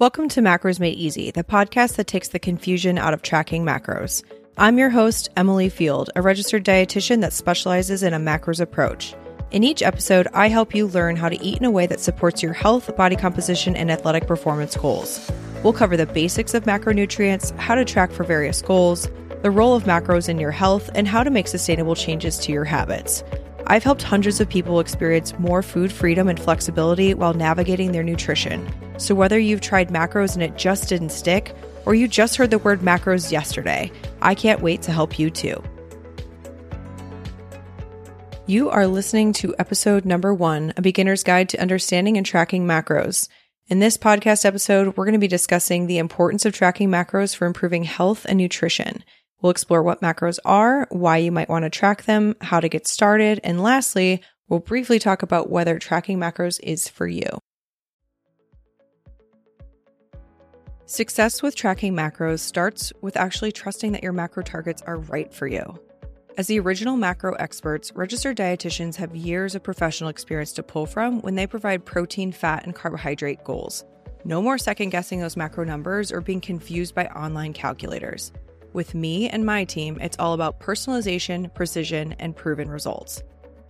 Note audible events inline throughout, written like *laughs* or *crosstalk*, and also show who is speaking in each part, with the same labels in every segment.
Speaker 1: Welcome to Macros Made Easy, the podcast that takes the confusion out of tracking macros. I'm your host, Emily Field, a registered dietitian that specializes in a macros approach. In each episode, I help you learn how to eat in a way that supports your health, body composition, and athletic performance goals. We'll cover the basics of macronutrients, how to track for various goals, the role of macros in your health, and how to make sustainable changes to your habits. I've helped hundreds of people experience more food freedom and flexibility while navigating their nutrition. So, whether you've tried macros and it just didn't stick, or you just heard the word macros yesterday, I can't wait to help you too. You are listening to episode number one A Beginner's Guide to Understanding and Tracking Macros. In this podcast episode, we're going to be discussing the importance of tracking macros for improving health and nutrition. We'll explore what macros are, why you might want to track them, how to get started, and lastly, we'll briefly talk about whether tracking macros is for you. Success with tracking macros starts with actually trusting that your macro targets are right for you. As the original macro experts, registered dietitians have years of professional experience to pull from when they provide protein, fat, and carbohydrate goals. No more second guessing those macro numbers or being confused by online calculators. With me and my team, it's all about personalization, precision, and proven results.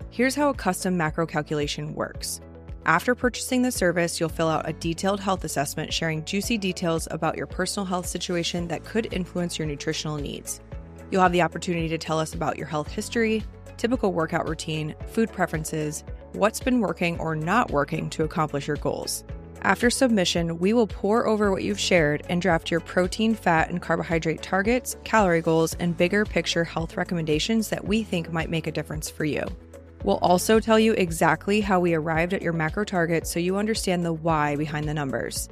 Speaker 1: Here's how a custom macro calculation works. After purchasing the service, you'll fill out a detailed health assessment sharing juicy details about your personal health situation that could influence your nutritional needs. You'll have the opportunity to tell us about your health history, typical workout routine, food preferences, what's been working or not working to accomplish your goals. After submission, we will pore over what you've shared and draft your protein, fat, and carbohydrate targets, calorie goals, and bigger picture health recommendations that we think might make a difference for you. We'll also tell you exactly how we arrived at your macro targets so you understand the why behind the numbers.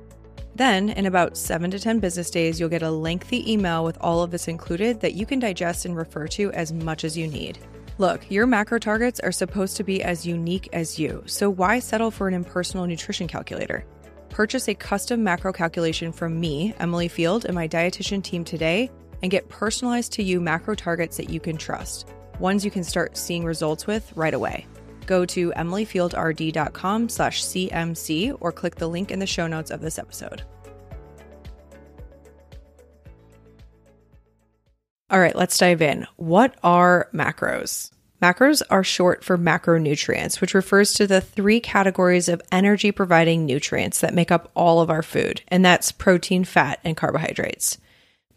Speaker 1: Then, in about 7 to 10 business days, you'll get a lengthy email with all of this included that you can digest and refer to as much as you need. Look, your macro targets are supposed to be as unique as you, so why settle for an impersonal nutrition calculator? Purchase a custom macro calculation from me, Emily Field, and my dietitian team today and get personalized to you macro targets that you can trust, ones you can start seeing results with right away. Go to emilyfieldrd.com slash CMC or click the link in the show notes of this episode. All right, let's dive in. What are macros? Macros are short for macronutrients, which refers to the three categories of energy providing nutrients that make up all of our food, and that's protein, fat, and carbohydrates.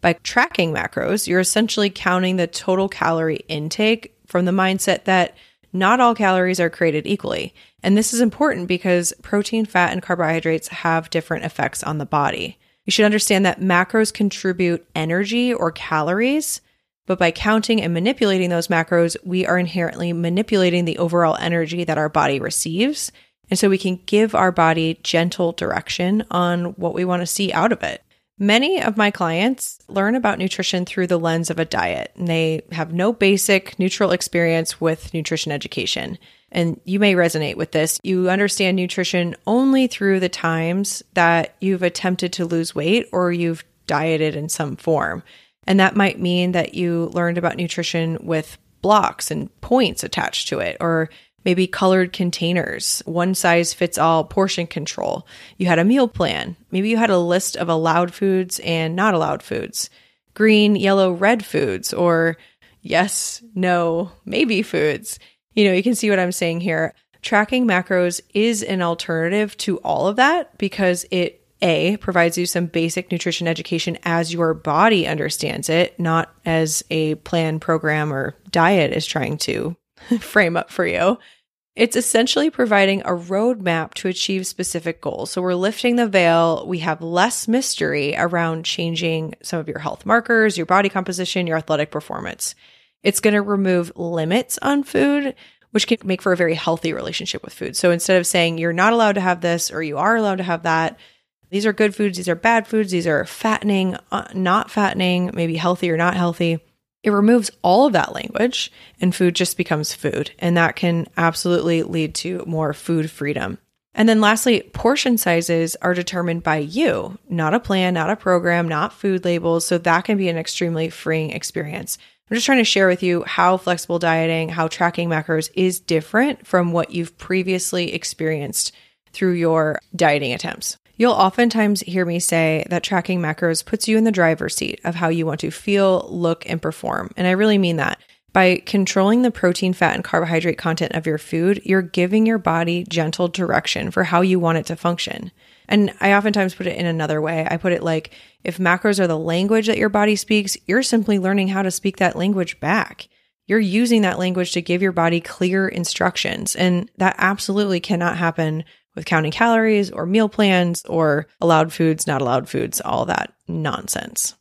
Speaker 1: By tracking macros, you're essentially counting the total calorie intake from the mindset that not all calories are created equally. And this is important because protein, fat, and carbohydrates have different effects on the body. You should understand that macros contribute energy or calories but by counting and manipulating those macros, we are inherently manipulating the overall energy that our body receives. And so we can give our body gentle direction on what we want to see out of it. Many of my clients learn about nutrition through the lens of a diet, and they have no basic neutral experience with nutrition education. And you may resonate with this. You understand nutrition only through the times that you've attempted to lose weight or you've dieted in some form. And that might mean that you learned about nutrition with blocks and points attached to it, or maybe colored containers, one size fits all portion control. You had a meal plan. Maybe you had a list of allowed foods and not allowed foods, green, yellow, red foods, or yes, no, maybe foods. You know, you can see what I'm saying here. Tracking macros is an alternative to all of that because it a provides you some basic nutrition education as your body understands it, not as a plan, program, or diet is trying to *laughs* frame up for you. It's essentially providing a roadmap to achieve specific goals. So we're lifting the veil. We have less mystery around changing some of your health markers, your body composition, your athletic performance. It's going to remove limits on food, which can make for a very healthy relationship with food. So instead of saying you're not allowed to have this or you are allowed to have that, these are good foods, these are bad foods, these are fattening, uh, not fattening, maybe healthy or not healthy. It removes all of that language and food just becomes food. And that can absolutely lead to more food freedom. And then lastly, portion sizes are determined by you, not a plan, not a program, not food labels. So that can be an extremely freeing experience. I'm just trying to share with you how flexible dieting, how tracking macros is different from what you've previously experienced through your dieting attempts. You'll oftentimes hear me say that tracking macros puts you in the driver's seat of how you want to feel, look, and perform. And I really mean that. By controlling the protein, fat, and carbohydrate content of your food, you're giving your body gentle direction for how you want it to function. And I oftentimes put it in another way. I put it like if macros are the language that your body speaks, you're simply learning how to speak that language back. You're using that language to give your body clear instructions. And that absolutely cannot happen with counting calories or meal plans or allowed foods, not allowed foods, all that nonsense.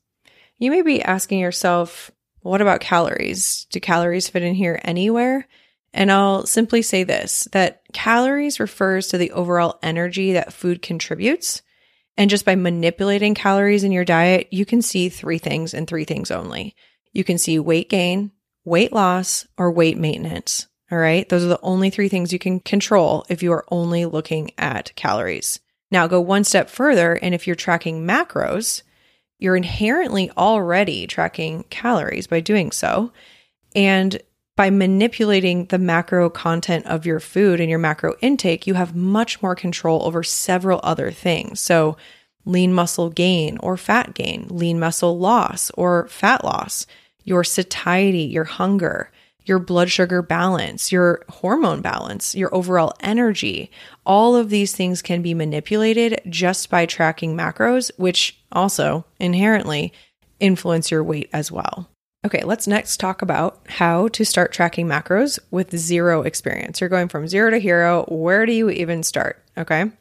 Speaker 1: You may be asking yourself, what about calories? Do calories fit in here anywhere? And I'll simply say this that calories refers to the overall energy that food contributes. And just by manipulating calories in your diet, you can see three things and three things only. You can see weight gain, weight loss, or weight maintenance. All right. Those are the only three things you can control if you are only looking at calories. Now go one step further. And if you're tracking macros, you're inherently already tracking calories by doing so. And by manipulating the macro content of your food and your macro intake, you have much more control over several other things. So, lean muscle gain or fat gain, lean muscle loss or fat loss, your satiety, your hunger, your blood sugar balance, your hormone balance, your overall energy. All of these things can be manipulated just by tracking macros, which also inherently influence your weight as well. Okay, let's next talk about how to start tracking macros with zero experience. You're going from zero to hero. Where do you even start? Okay, I'm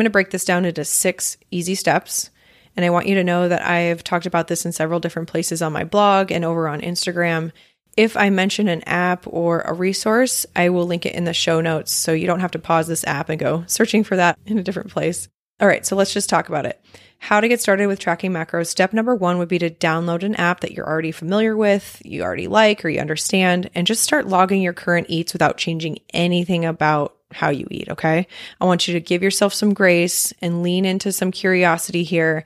Speaker 1: to break this down into six easy steps. And I want you to know that I've talked about this in several different places on my blog and over on Instagram. If I mention an app or a resource, I will link it in the show notes so you don't have to pause this app and go searching for that in a different place. All right, so let's just talk about it. How to get started with tracking macros. Step number one would be to download an app that you're already familiar with, you already like, or you understand, and just start logging your current eats without changing anything about how you eat. Okay. I want you to give yourself some grace and lean into some curiosity here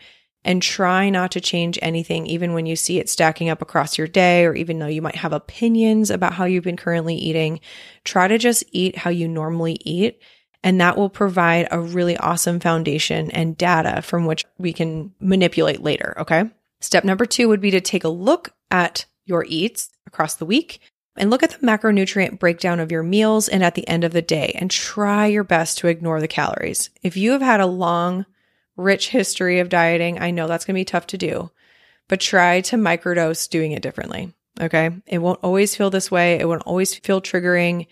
Speaker 1: and try not to change anything, even when you see it stacking up across your day, or even though you might have opinions about how you've been currently eating. Try to just eat how you normally eat. And that will provide a really awesome foundation and data from which we can manipulate later. Okay. Step number two would be to take a look at your eats across the week and look at the macronutrient breakdown of your meals and at the end of the day and try your best to ignore the calories. If you have had a long rich history of dieting, I know that's going to be tough to do, but try to microdose doing it differently. Okay. It won't always feel this way. It won't always feel triggering.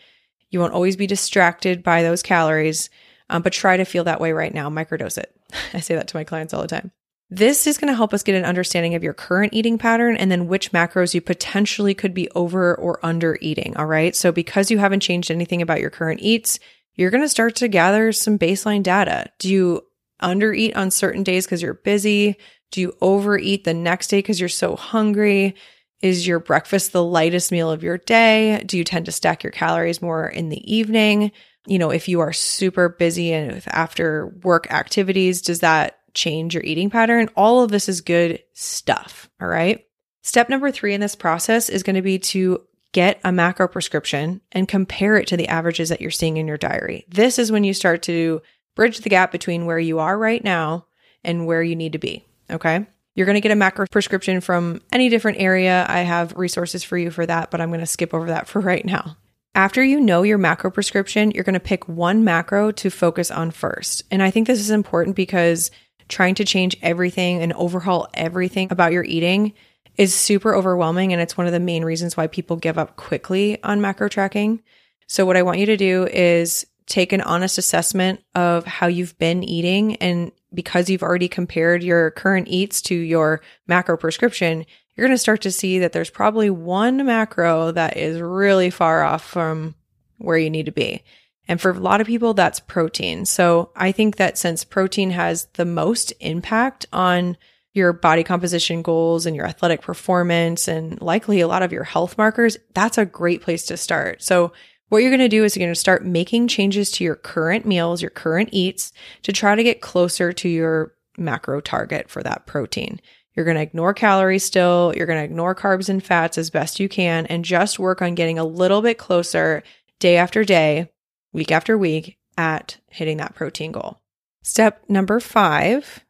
Speaker 1: You won't always be distracted by those calories, um, but try to feel that way right now. Microdose it. *laughs* I say that to my clients all the time. This is going to help us get an understanding of your current eating pattern and then which macros you potentially could be over or under eating. All right. So, because you haven't changed anything about your current eats, you're going to start to gather some baseline data. Do you undereat on certain days because you're busy? Do you overeat the next day because you're so hungry? Is your breakfast the lightest meal of your day? Do you tend to stack your calories more in the evening? You know, if you are super busy and after work activities, does that change your eating pattern? All of this is good stuff. All right. Step number three in this process is going to be to get a macro prescription and compare it to the averages that you're seeing in your diary. This is when you start to bridge the gap between where you are right now and where you need to be. Okay. You're going to get a macro prescription from any different area. I have resources for you for that, but I'm going to skip over that for right now. After you know your macro prescription, you're going to pick one macro to focus on first. And I think this is important because trying to change everything and overhaul everything about your eating is super overwhelming. And it's one of the main reasons why people give up quickly on macro tracking. So, what I want you to do is take an honest assessment of how you've been eating. And because you've already compared your current eats to your macro prescription, you're going to start to see that there's probably one macro that is really far off from where you need to be. And for a lot of people, that's protein. So I think that since protein has the most impact on your body composition goals and your athletic performance and likely a lot of your health markers, that's a great place to start. So what you're going to do is you're going to start making changes to your current meals, your current eats to try to get closer to your macro target for that protein. You're going to ignore calories still. You're going to ignore carbs and fats as best you can and just work on getting a little bit closer day after day, week after week at hitting that protein goal. Step number five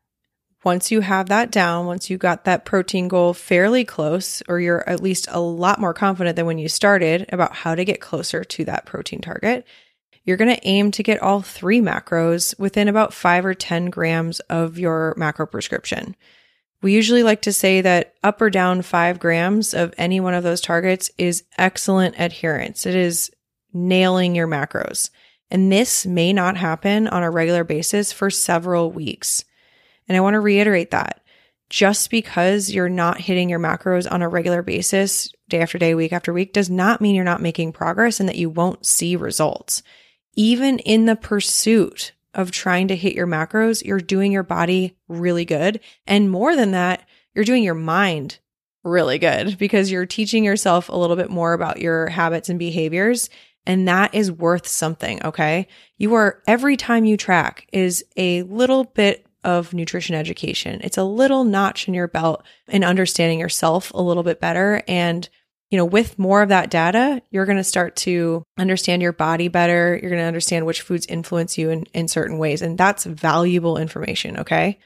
Speaker 1: once you have that down, once you got that protein goal fairly close, or you're at least a lot more confident than when you started about how to get closer to that protein target, you're going to aim to get all three macros within about five or 10 grams of your macro prescription. We usually like to say that up or down five grams of any one of those targets is excellent adherence. It is nailing your macros. And this may not happen on a regular basis for several weeks. And I want to reiterate that just because you're not hitting your macros on a regular basis, day after day, week after week, does not mean you're not making progress and that you won't see results. Even in the pursuit of trying to hit your macros, you're doing your body really good. And more than that, you're doing your mind really good because you're teaching yourself a little bit more about your habits and behaviors. And that is worth something. Okay. You are every time you track is a little bit of nutrition education. It's a little notch in your belt in understanding yourself a little bit better. And, you know, with more of that data, you're going to start to understand your body better. You're going to understand which foods influence you in, in certain ways. And that's valuable information. Okay.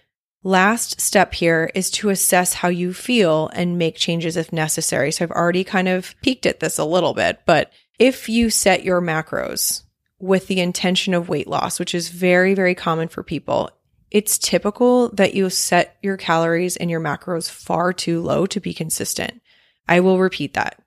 Speaker 1: Last step here is to assess how you feel and make changes if necessary. So I've already kind of peeked at this a little bit, but if you set your macros with the intention of weight loss, which is very, very common for people, it's typical that you set your calories and your macros far too low to be consistent. I will repeat that.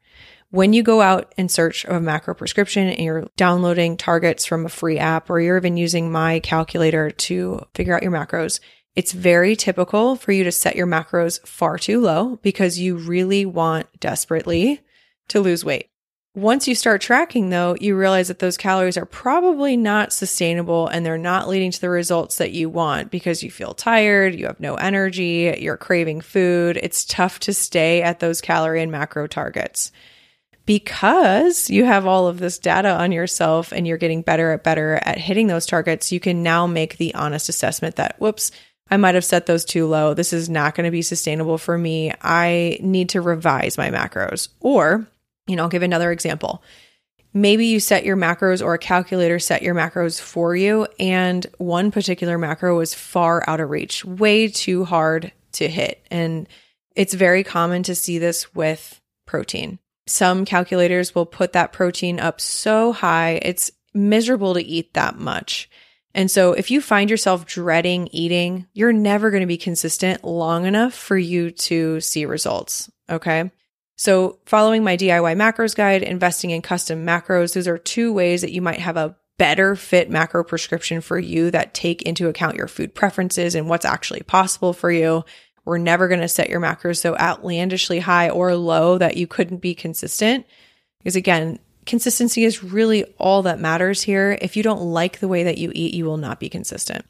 Speaker 1: When you go out and search of a macro prescription and you're downloading targets from a free app or you're even using my calculator to figure out your macros, it's very typical for you to set your macros far too low because you really want desperately to lose weight. Once you start tracking, though, you realize that those calories are probably not sustainable and they're not leading to the results that you want because you feel tired, you have no energy, you're craving food. It's tough to stay at those calorie and macro targets. Because you have all of this data on yourself and you're getting better at better at hitting those targets, you can now make the honest assessment that, whoops, I might have set those too low. This is not going to be sustainable for me. I need to revise my macros. Or you know, I'll give another example. Maybe you set your macros or a calculator set your macros for you, and one particular macro was far out of reach, way too hard to hit. And it's very common to see this with protein. Some calculators will put that protein up so high, it's miserable to eat that much. And so if you find yourself dreading eating, you're never going to be consistent long enough for you to see results. Okay. So, following my DIY macros guide, investing in custom macros, those are two ways that you might have a better fit macro prescription for you that take into account your food preferences and what's actually possible for you. We're never going to set your macros so outlandishly high or low that you couldn't be consistent. Because again, consistency is really all that matters here. If you don't like the way that you eat, you will not be consistent.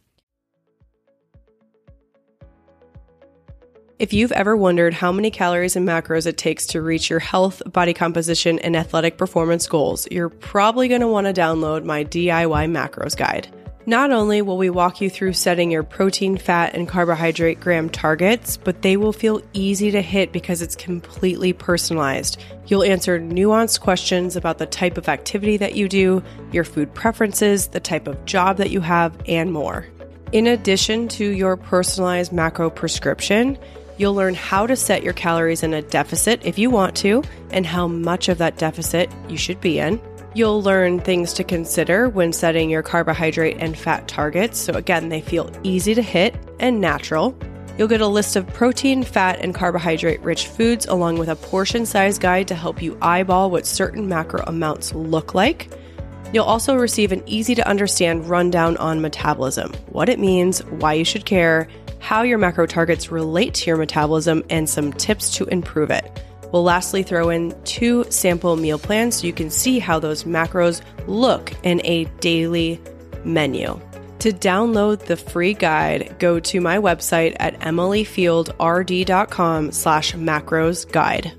Speaker 1: If you've ever wondered how many calories and macros it takes to reach your health, body composition, and athletic performance goals, you're probably going to want to download my DIY macros guide. Not only will we walk you through setting your protein, fat, and carbohydrate gram targets, but they will feel easy to hit because it's completely personalized. You'll answer nuanced questions about the type of activity that you do, your food preferences, the type of job that you have, and more. In addition to your personalized macro prescription, You'll learn how to set your calories in a deficit if you want to, and how much of that deficit you should be in. You'll learn things to consider when setting your carbohydrate and fat targets, so again, they feel easy to hit and natural. You'll get a list of protein, fat, and carbohydrate rich foods, along with a portion size guide to help you eyeball what certain macro amounts look like. You'll also receive an easy to understand rundown on metabolism, what it means, why you should care, how your macro targets relate to your metabolism, and some tips to improve it. We'll lastly throw in two sample meal plans so you can see how those macros look in a daily menu. To download the free guide, go to my website at emilyfieldrd.com slash macros guide.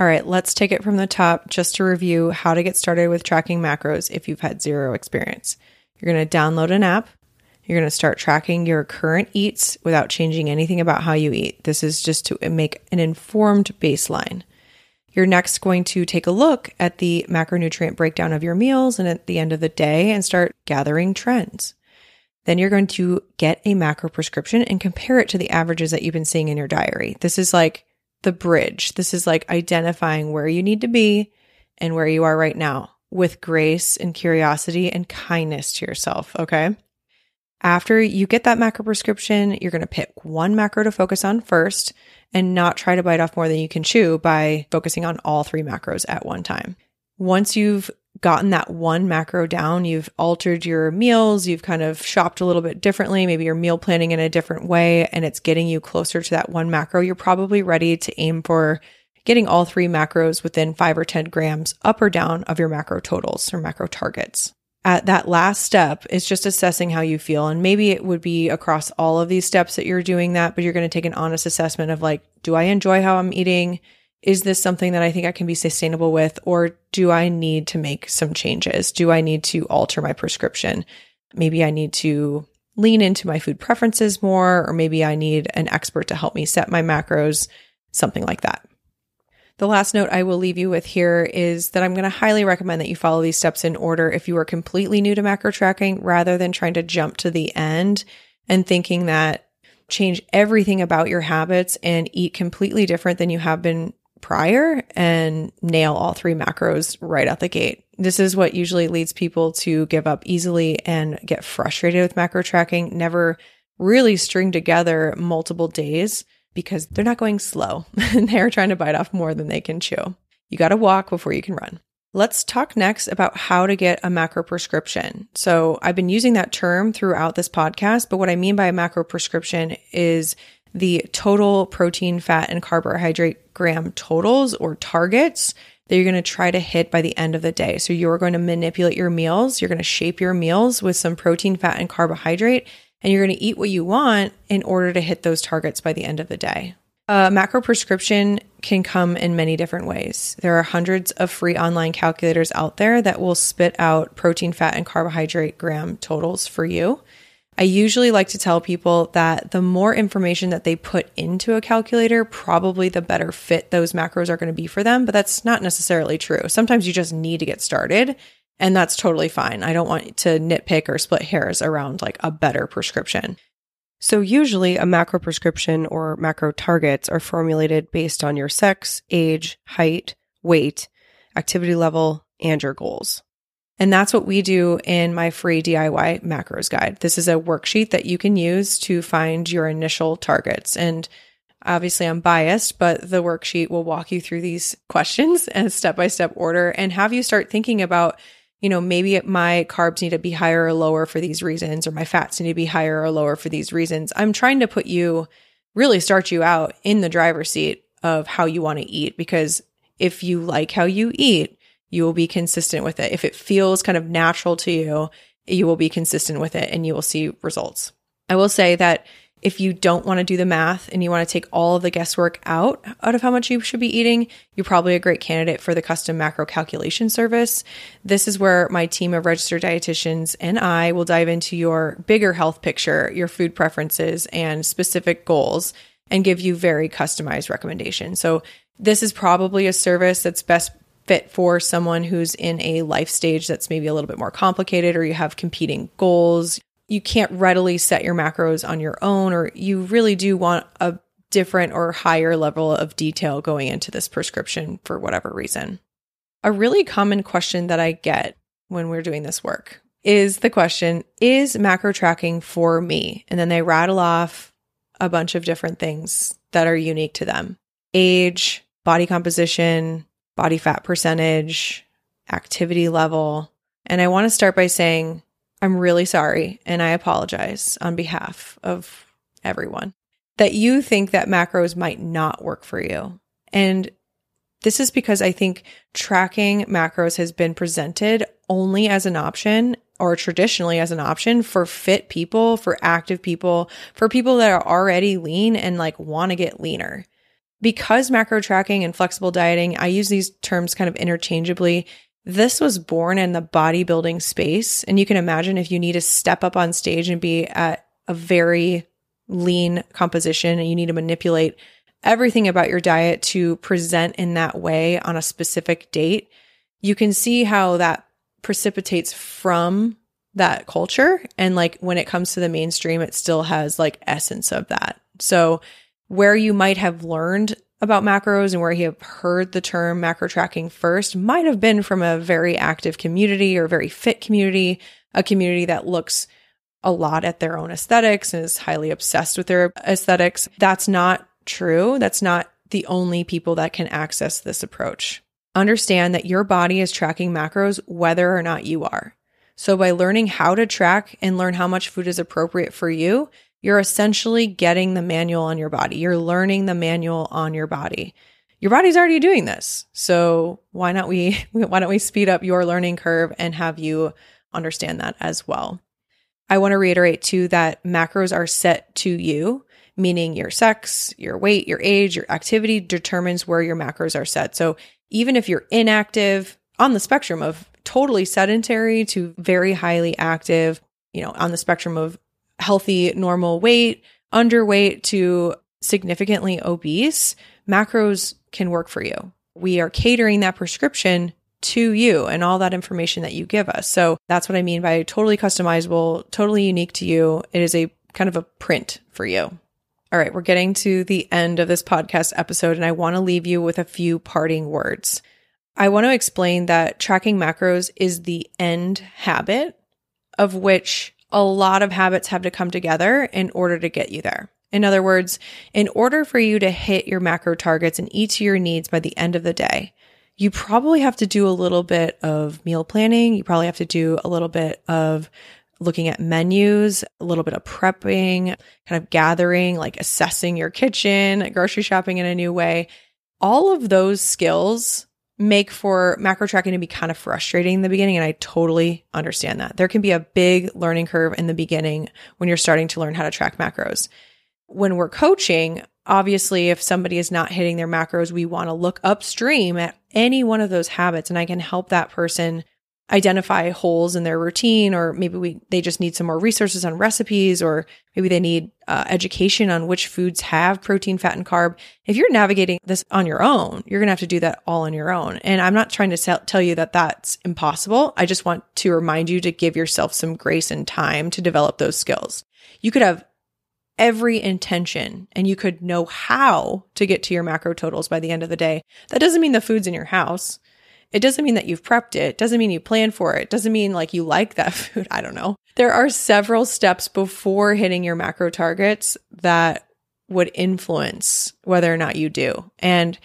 Speaker 1: All right, let's take it from the top just to review how to get started with tracking macros if you've had zero experience. You're going to download an app. You're going to start tracking your current eats without changing anything about how you eat. This is just to make an informed baseline. You're next going to take a look at the macronutrient breakdown of your meals and at the end of the day and start gathering trends. Then you're going to get a macro prescription and compare it to the averages that you've been seeing in your diary. This is like the bridge. This is like identifying where you need to be and where you are right now with grace and curiosity and kindness to yourself. Okay. After you get that macro prescription, you're going to pick one macro to focus on first and not try to bite off more than you can chew by focusing on all three macros at one time. Once you've gotten that one macro down, you've altered your meals, you've kind of shopped a little bit differently, maybe you're meal planning in a different way, and it's getting you closer to that one macro, you're probably ready to aim for getting all three macros within five or 10 grams up or down of your macro totals or macro targets. At that last step is just assessing how you feel. And maybe it would be across all of these steps that you're doing that, but you're going to take an honest assessment of like, do I enjoy how I'm eating? Is this something that I think I can be sustainable with? Or do I need to make some changes? Do I need to alter my prescription? Maybe I need to lean into my food preferences more, or maybe I need an expert to help me set my macros, something like that. The last note I will leave you with here is that I'm going to highly recommend that you follow these steps in order if you are completely new to macro tracking rather than trying to jump to the end and thinking that change everything about your habits and eat completely different than you have been prior and nail all three macros right out the gate. This is what usually leads people to give up easily and get frustrated with macro tracking, never really string together multiple days because they're not going slow. *laughs* and they're trying to bite off more than they can chew. You got to walk before you can run. Let's talk next about how to get a macro prescription. So I've been using that term throughout this podcast, but what I mean by a macro prescription is the total protein, fat, and carbohydrate gram totals or targets that you're going to try to hit by the end of the day. So you're going to manipulate your meals. You're going to shape your meals with some protein, fat, and carbohydrate and you're going to eat what you want in order to hit those targets by the end of the day. A macro prescription can come in many different ways. There are hundreds of free online calculators out there that will spit out protein, fat, and carbohydrate gram totals for you. I usually like to tell people that the more information that they put into a calculator, probably the better fit those macros are going to be for them, but that's not necessarily true. Sometimes you just need to get started and that's totally fine. I don't want to nitpick or split hairs around like a better prescription.
Speaker 2: So, usually a macro prescription or macro targets are formulated based on your sex, age, height, weight, activity level, and your goals.
Speaker 1: And that's what we do in my free DIY macros guide. This is a worksheet that you can use to find your initial targets. And obviously, I'm biased, but the worksheet will walk you through these questions *laughs* in a step by step order and have you start thinking about you know, maybe my carbs need to be higher or lower for these reasons, or my fats need to be higher or lower for these reasons. I'm trying to put you, really start you out in the driver's seat of how you want to eat. Because if you like how you eat, you will be consistent with it. If it feels kind of natural to you, you will be consistent with it and you will see results. I will say that if you don't want to do the math and you want to take all of the guesswork out out of how much you should be eating, you're probably a great candidate for the custom macro calculation service. This is where my team of registered dietitians and I will dive into your bigger health picture, your food preferences and specific goals and give you very customized recommendations. So this is probably a service that's best fit for someone who's in a life stage that's maybe a little bit more complicated or you have competing goals you can't readily set your macros on your own, or you really do want a different or higher level of detail going into this prescription for whatever reason. A really common question that I get when we're doing this work is the question Is macro tracking for me? And then they rattle off a bunch of different things that are unique to them age, body composition, body fat percentage, activity level. And I want to start by saying I'm really sorry and I apologize on behalf of everyone that you think that macros might not work for you. And this is because I think tracking macros has been presented only as an option or traditionally as an option for fit people, for active people, for people that are already lean and like want to get leaner. Because macro tracking and flexible dieting, I use these terms kind of interchangeably this was born in the bodybuilding space. And you can imagine if you need to step up on stage and be at a very lean composition and you need to manipulate everything about your diet to present in that way on a specific date, you can see how that precipitates from that culture. And like when it comes to the mainstream, it still has like essence of that. So where you might have learned about macros and where you have heard the term macro tracking first might have been from a very active community or very fit community, a community that looks a lot at their own aesthetics and is highly obsessed with their aesthetics. That's not true. That's not the only people that can access this approach. Understand that your body is tracking macros whether or not you are. So by learning how to track and learn how much food is appropriate for you, you're essentially getting the manual on your body. You're learning the manual on your body. Your body's already doing this. So why not we *laughs* why don't we speed up your learning curve and have you understand that as well? I want to reiterate too that macros are set to you, meaning your sex, your weight, your age, your activity determines where your macros are set. So even if you're inactive on the spectrum of totally sedentary to very highly active, you know, on the spectrum of healthy, normal weight, underweight to significantly obese, macros can work for you. We are catering that prescription to you and all that information that you give us. So that's what I mean by totally customizable, totally unique to you. It is a kind of a print for you. All right, we're getting to the end of this podcast episode, and I want to leave you with a few parting words. I want to explain that tracking macros is the end habit of which a lot of habits have to come together in order to get you there. In other words, in order for you to hit your macro targets and eat to your needs by the end of the day, you probably have to do a little bit of meal planning. You probably have to do a little bit of looking at menus, a little bit of prepping, kind of gathering, like assessing your kitchen, grocery shopping in a new way. All of those skills make for macro tracking to be kind of frustrating in the beginning. And I totally understand that. There can be a big learning curve in the beginning when you're starting to learn how to track macros. When we're coaching, obviously, if somebody is not hitting their macros, we want to look upstream at any one of those habits and I can help that person identify holes in their routine or maybe we they just need some more resources on recipes or maybe they need uh, education on which foods have protein fat and carb. If you're navigating this on your own you're going to have to do that all on your own. And i'm not trying to sell, tell you that that's impossible. I just want to remind you to give yourself some grace and time to develop those skills. You could have every intention and you could know how to get to your macro totals by the end of the day. That doesn't mean the food's in your house it doesn't mean that you've prepped it. Doesn't mean you plan for it. Doesn't mean like you like that *laughs* food. I don't know. There are several steps before hitting your macro targets that would influence whether or not you do. And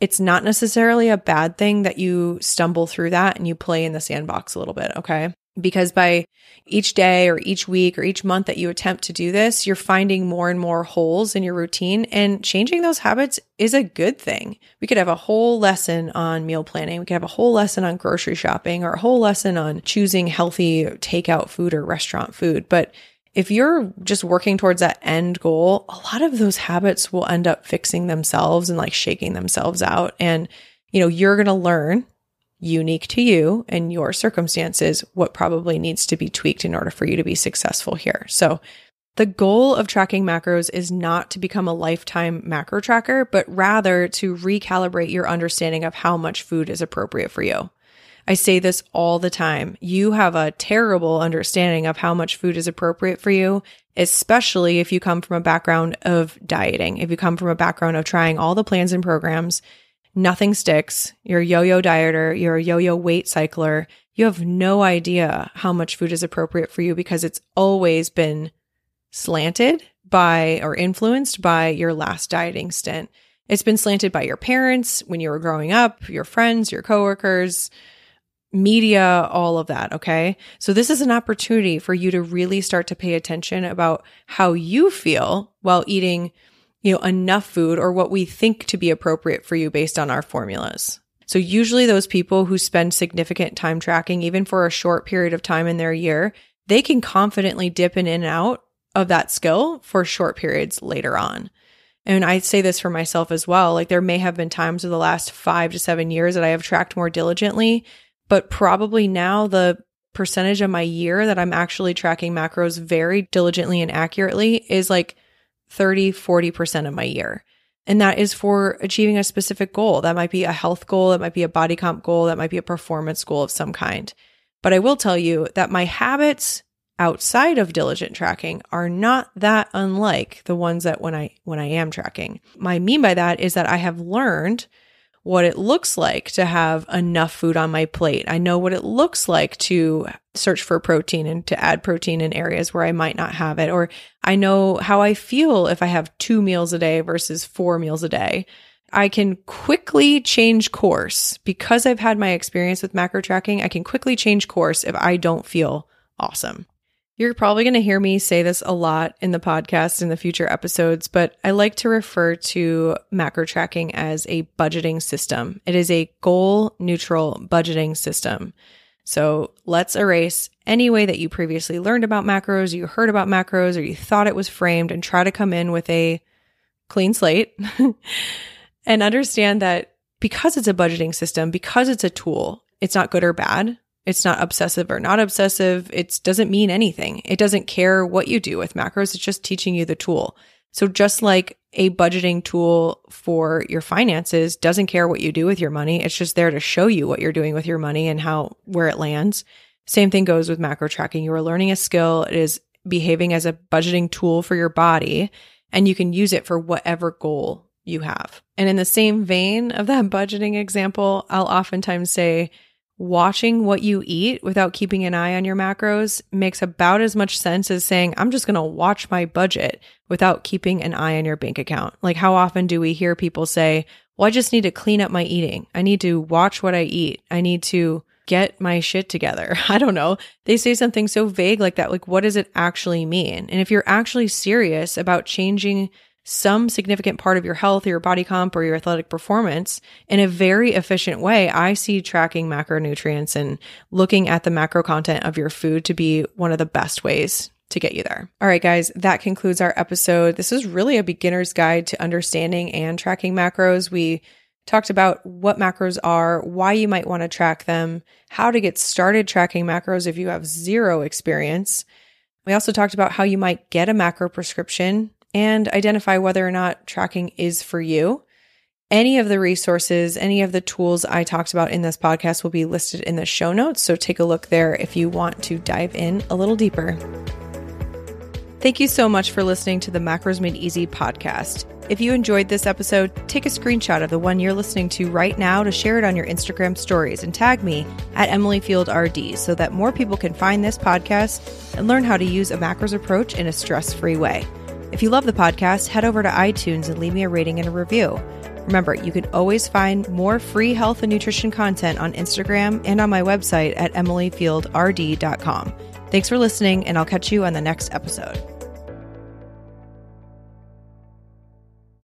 Speaker 1: it's not necessarily a bad thing that you stumble through that and you play in the sandbox a little bit. Okay because by each day or each week or each month that you attempt to do this, you're finding more and more holes in your routine and changing those habits is a good thing. We could have a whole lesson on meal planning. We could have a whole lesson on grocery shopping or a whole lesson on choosing healthy takeout food or restaurant food. But if you're just working towards that end goal, a lot of those habits will end up fixing themselves and like shaking themselves out. And, you know, you're going to learn unique to you and your circumstances, what probably needs to be tweaked in order for you to be successful here. So, the goal of tracking macros is not to become a lifetime macro tracker, but rather to recalibrate your understanding of how much food is appropriate for you. I say this all the time. You have a terrible understanding of how much food is appropriate for you, especially if you come from a background of dieting, if you come from a background of trying all the plans and programs nothing sticks. You're a yo yo dieter, you're a yo yo weight cycler. You have no idea how much food is appropriate for you because it's always been slanted by or influenced by your last dieting stint. It's been slanted by your parents when you were growing up, your friends, your coworkers, media, all of that. Okay. So this is an opportunity for you to really start to pay attention about how you feel while eating you know, enough food or what we think to be appropriate for you based on our formulas. So usually those people who spend significant time tracking, even for a short period of time in their year, they can confidently dip in and out of that skill for short periods later on. And I say this for myself as well. Like there may have been times of the last five to seven years that I have tracked more diligently, but probably now the percentage of my year that I'm actually tracking macros very diligently and accurately is like 30, 40% of my year. And that is for achieving a specific goal. That might be a health goal, that might be a body comp goal, that might be a performance goal of some kind. But I will tell you that my habits outside of diligent tracking are not that unlike the ones that when I when I am tracking. My mean by that is that I have learned what it looks like to have enough food on my plate. I know what it looks like to search for protein and to add protein in areas where I might not have it. Or I know how I feel if I have two meals a day versus four meals a day. I can quickly change course because I've had my experience with macro tracking. I can quickly change course if I don't feel awesome. You're probably going to hear me say this a lot in the podcast in the future episodes, but I like to refer to macro tracking as a budgeting system. It is a goal neutral budgeting system. So let's erase any way that you previously learned about macros, you heard about macros, or you thought it was framed and try to come in with a clean slate *laughs* and understand that because it's a budgeting system, because it's a tool, it's not good or bad. It's not obsessive or not obsessive. It doesn't mean anything. It doesn't care what you do with macros. It's just teaching you the tool. So just like a budgeting tool for your finances doesn't care what you do with your money. It's just there to show you what you're doing with your money and how, where it lands. Same thing goes with macro tracking. You are learning a skill. It is behaving as a budgeting tool for your body and you can use it for whatever goal you have. And in the same vein of that *laughs* budgeting example, I'll oftentimes say, watching what you eat without keeping an eye on your macros makes about as much sense as saying, I'm just going to watch my budget without keeping an eye on your bank account. Like, how often do we hear people say, Well, I just need to clean up my eating. I need to watch what I eat. I need to get my shit together. *laughs* I don't know. They say something so vague like that. Like, what does it actually mean? And if you're actually serious about changing some significant part of your health or your body comp or your athletic performance in a very efficient way, I see tracking macronutrients and looking at the macro content of your food to be one of the best ways to get you there. All right, guys, that concludes our episode. This is really a beginner's guide to understanding and tracking macros. We talked about what macros are, why you might want to track them, how to get started tracking macros if you have zero experience. We also talked about how you might get a macro prescription and identify whether or not tracking is for you. Any of the resources, any of the tools I talked about in this podcast will be listed in the show notes. So take a look there if you want to dive in a little deeper. Thank you so much for listening to the Macros Made Easy podcast. If you enjoyed this episode, take a screenshot of the one you're listening to right now to share it on your Instagram stories and tag me at Emily Field RD so that more people can find this podcast and learn how to use a macros approach in a stress free way. If you love the podcast, head over to iTunes and leave me a rating and a review. Remember, you can always find more free health and nutrition content on Instagram and on my website at emilyfieldrd.com. Thanks for listening, and I'll catch you on the next episode.